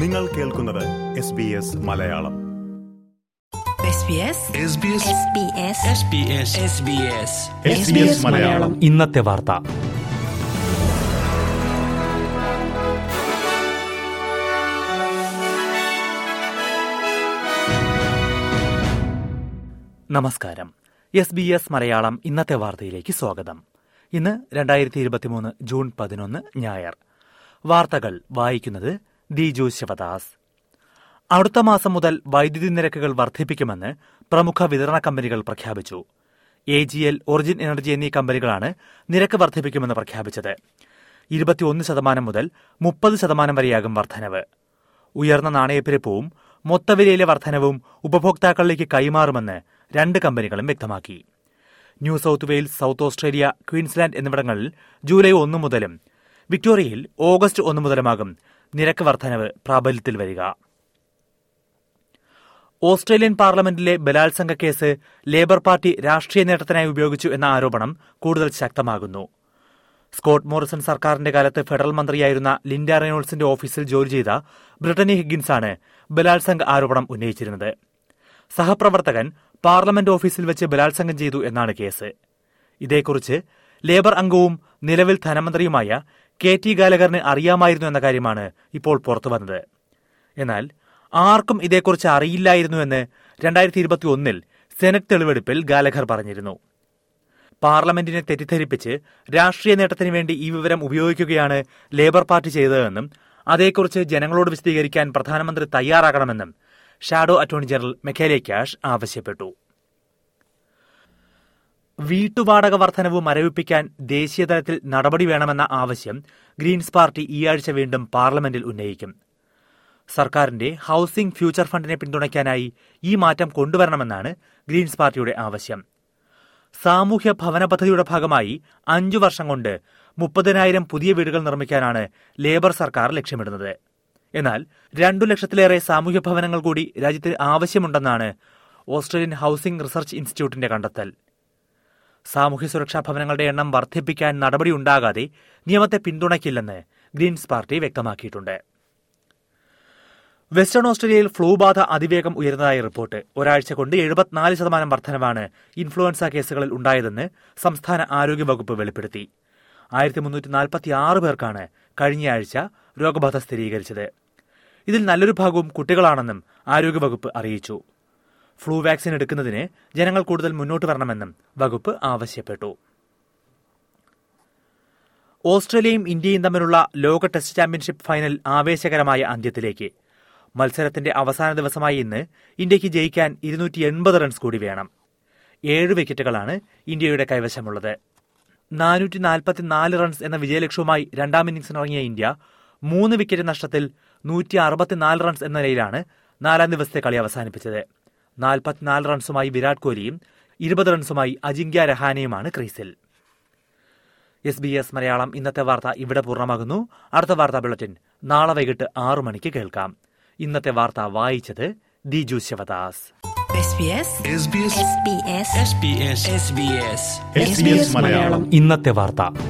നിങ്ങൾ കേൾക്കുന്നത് S B S Malayalam. SBS Malayalam. ഇന്നത്തെ വാർത്ത. നമസ്കാരം. എസ് ബി എസ് മലയാളം ഇന്നത്തെ വാർത്തയിലേക്ക് സ്വാഗതം. ഇന്ന് രണ്ടായിരത്തി ഇരുപത്തിമൂന്ന് ജൂൺ പതിനൊന്ന് ഞായർ. വാർത്തകൾ വായിക്കുന്നത് ദിജു ശിവദാസ് അടുത്ത മാസം മുതൽ വൈദ്യുതി നിരക്കുകൾ വർദ്ധിപ്പിക്കുമെന്ന് പ്രമുഖ വിതരണ കമ്പനികൾ പ്രഖ്യാപിച്ചു. A G L Origin Energy എന്നീ കമ്പനികളാണ് നിരക്ക് വർദ്ധിപ്പിക്കുമെന്ന് പ്രഖ്യാപിച്ചത്. ഇരുപത്തിയൊന്ന് ശതമാനം മുതൽ മുപ്പത് ശതമാനം വരെയാകും വർധനവ്. ഉയർന്ന നാണയപ്പെരുപ്പവും മൊത്തവിലയിലെ വർധനവും ഉപഭോക്താക്കളിലേക്ക് കൈമാറുമെന്ന് രണ്ട് കമ്പനികളും വ്യക്തമാക്കി. New South Wales South Australia Queensland എന്നിവിടങ്ങളിൽ ജൂലൈ ഒന്ന് മുതലും വിക്ടോറിയയിൽ ഓഗസ്റ്റ് ഒന്ന് മുതലുമാകും നിരക്ക് വർധനവ് പ്രാബല്യത്തിൽ വരിക. ഓസ്ട്രേലിയൻ പാർലമെന്റിലെ ബലാത്സംഗ കേസ് ലേബർ പാർട്ടി രാഷ്ട്രീയ നേട്ടത്തിനായി ഉപയോഗിച്ചു എന്ന ആരോപണം കൂടുതൽ ശക്തമാകുന്നു. സ്കോട്ട് മോറിസൺ സർക്കാരിന്റെ കാലത്ത് ഫെഡറൽ മന്ത്രിയായിരുന്ന ലിൻഡ റെനോൾസിന്റെ ഓഫീസിൽ ജോലി ചെയ്ത ബ്രിട്ടനി ഹിഗിൻസാണ് ബലാത്സംഗ ആരോപണം ഉന്നയിച്ചിരുന്നത്. സഹപ്രവർത്തകൻ പാർലമെന്റ് ഓഫീസിൽ വെച്ച് ബലാത്സംഗം ചെയ്തു എന്നാണ് കേസ്. ഇതേക്കുറിച്ച് ലേബർ അംഗവും നിലവിൽ ധനമന്ത്രിയുമായ കെ ടി ഗാലകറിന് അറിയാമായിരുന്നു എന്ന കാര്യമാണ് ഇപ്പോൾ പുറത്തു വന്നത്. എന്നാൽ ആർക്കും ഇതേക്കുറിച്ച് അറിയില്ലായിരുന്നുവെന്ന് രണ്ടായിരത്തി ഇരുപത്തി ഒന്നിൽ സെനറ്റ് തെളിവെടുപ്പിൽ ഗാലഘർ പറഞ്ഞിരുന്നു. പാർലമെന്റിനെ തെറ്റിദ്ധരിപ്പിച്ച് രാഷ്ട്രീയ നേട്ടത്തിന് വേണ്ടി ഈ വിവരം ഉപയോഗിക്കുകയാണ് ലേബർ പാർട്ടി ചെയ്തതെന്നും അതേക്കുറിച്ച് ജനങ്ങളോട് വിശദീകരിക്കാൻ പ്രധാനമന്ത്രി തയ്യാറാകണമെന്നും shadow attorney general Michaelia Cash ആവശ്യപ്പെട്ടു. വീട്ടുവാടക വർധനവ് മരവിപ്പിക്കാൻ ദേശീയതലത്തിൽ നടപടി വേണമെന്ന ആവശ്യം ഗ്രീൻസ് പാർട്ടി ഈ ആഴ്ച വീണ്ടും പാർലമെന്റിൽ ഉന്നയിക്കും. സർക്കാരിന്റെ ഹൌസിംഗ് ഫ്യൂച്ചർ ഫണ്ടിനെ പിന്തുണയ്ക്കാനായി ഈ മാറ്റം കൊണ്ടുവരണമെന്നാണ് ഗ്രീൻസ് പാർട്ടിയുടെ ആവശ്യം. സാമൂഹ്യ ഭവന പദ്ധതിയുടെ ഭാഗമായി അഞ്ചു വർഷം കൊണ്ട് മുപ്പതിനായിരം പുതിയ വീടുകൾ നിർമ്മിക്കാനാണ് ലേബർ സർക്കാർ ലക്ഷ്യമിടുന്നത്. എന്നാൽ രണ്ടു ലക്ഷത്തിലേറെ സാമൂഹ്യ ഭവനങ്ങൾ കൂടി രാജ്യത്തിന് ആവശ്യമുണ്ടെന്നാണ് ഓസ്ട്രേലിയൻ ഹൌസിംഗ് റിസർച്ച് ഇൻസ്റ്റിറ്റ്യൂട്ടിന്റെ കണ്ടെത്തൽ. സാമൂഹ്യ സുരക്ഷാ ഭവനങ്ങളുടെ എണ്ണം വർദ്ധിപ്പിക്കാൻ നടപടിയുണ്ടാകാതെ നിയമത്തെ പിന്തുണയ്ക്കില്ലെന്ന് ഗ്രീൻസ് പാർട്ടി വ്യക്തമാക്കിയിട്ടുണ്ട്. വെസ്റ്റേൺ ഓസ്ട്രേലിയയിൽ ഫ്ലൂ ബാധ അതിവേഗം ഉയർന്നതായി റിപ്പോർട്ട്. ഒരാഴ്ച കൊണ്ട് എഴുപത്തിനാല് ശതമാനം വർധനവാണ് ഇൻഫ്ലുവൻസ കേസുകളിൽ ഉണ്ടായതെന്ന് സംസ്ഥാന ആരോഗ്യവകുപ്പ് വെളിപ്പെടുത്തി. ആയിരത്തി മുന്നൂറ്റി പേർക്കാണ് കഴിഞ്ഞയാഴ്ച രോഗബാധ സ്ഥിരീകരിച്ചത്. ഇതിൽ നല്ലൊരു ഭാഗവും കുട്ടികളാണെന്നും ആരോഗ്യവകുപ്പ് അറിയിച്ചു. ഫ്ലൂ വാക്സിൻ എടുക്കുന്നതിന് ജനങ്ങൾ കൂടുതൽ മുന്നോട്ട് വരണമെന്നും വകുപ്പ് ആവശ്യപ്പെട്ടു. ഓസ്ട്രേലിയയും ഇന്ത്യയും തമ്മിലുള്ള ലോക ടെസ്റ്റ് ചാമ്പ്യൻഷിപ്പ് ഫൈനൽ ആവേശകരമായ അന്ത്യത്തിലേക്ക്. മത്സരത്തിന്റെ അവസാന ദിവസമായ ഇന്ന് ഇന്ത്യയ്ക്ക് ജയിക്കാൻ ഇരുന്നൂറ്റി എൺപത് റൺസ് കൂടി വേണം. ഏഴ് വിക്കറ്റുകളാണ് ഇന്ത്യയുടെ കൈവശമുള്ളത്. നാനൂറ്റി നാൽപ്പത്തിനാല് റൺസ് എന്ന വിജയലക്ഷ്യവുമായി രണ്ടാം ഇന്നിംഗ്സിനിറങ്ങിയ ഇന്ത്യ മൂന്ന് വിക്കറ്റ് നഷ്ടത്തിൽ നൂറ്റി അറുപത്തിനാല് റൺസ് എന്ന നിലയിലാണ് നാലാം ദിവസത്തെ കളി അവസാനിപ്പിച്ചത്. നാൽപ്പത്തിനാല് റൺസുമായി വിരാട് കോഹ്ലിയും ഇരുപത് റൺസുമായി അജിങ്ക്യ രഹാനയുമാണ് ക്രീസിൽ. എസ് ബി എസ് മലയാളം ഇന്നത്തെ വാർത്ത ഇവിടെ പൂർണമാകുന്നു. അടുത്ത വാർത്താ ബുള്ളറ്റിൻ നാളെ വൈകിട്ട് ആറു മണിക്ക് കേൾക്കാം. ഇന്നത്തെ വാർത്ത വായിച്ചത് ദിജു ശിവദാസ്. ഇന്നത്തെ വാർത്ത.